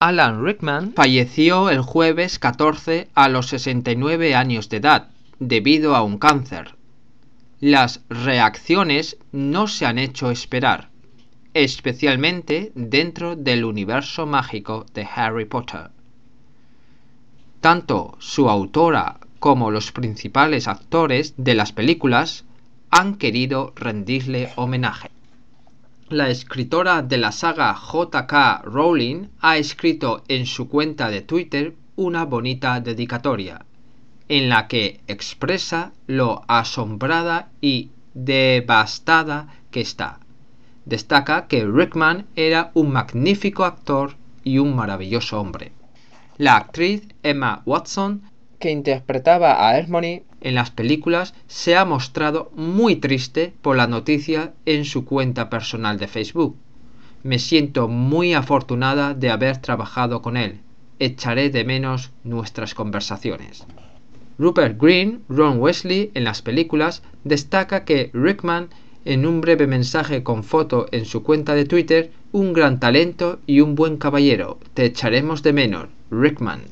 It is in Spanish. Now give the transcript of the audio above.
Alan Rickman falleció el jueves 14 a los 69 años de edad debido a un cáncer. Las reacciones no se han hecho esperar, especialmente dentro del universo mágico de Harry Potter. Tanto su autora como los principales actores de las películas han querido rendirle homenaje. La escritora de la saga J.K. Rowling ha escrito en su cuenta de Twitter una bonita dedicatoria, en la que expresa lo asombrada y devastada que está. Destaca que Rickman era un magnífico actor y un maravilloso hombre. La actriz Emma Watson, que interpretaba a Hermione en las películas, se ha mostrado muy triste por la noticia en su cuenta personal de Facebook. Me siento muy afortunada de haber trabajado con él. Echaré de menos nuestras conversaciones. Rupert Green, Ron Wesley en las películas, destaca que Rickman, en un breve mensaje con foto en su cuenta de Twitter, un gran talento y un buen caballero. Te echaremos de menos, Rickman.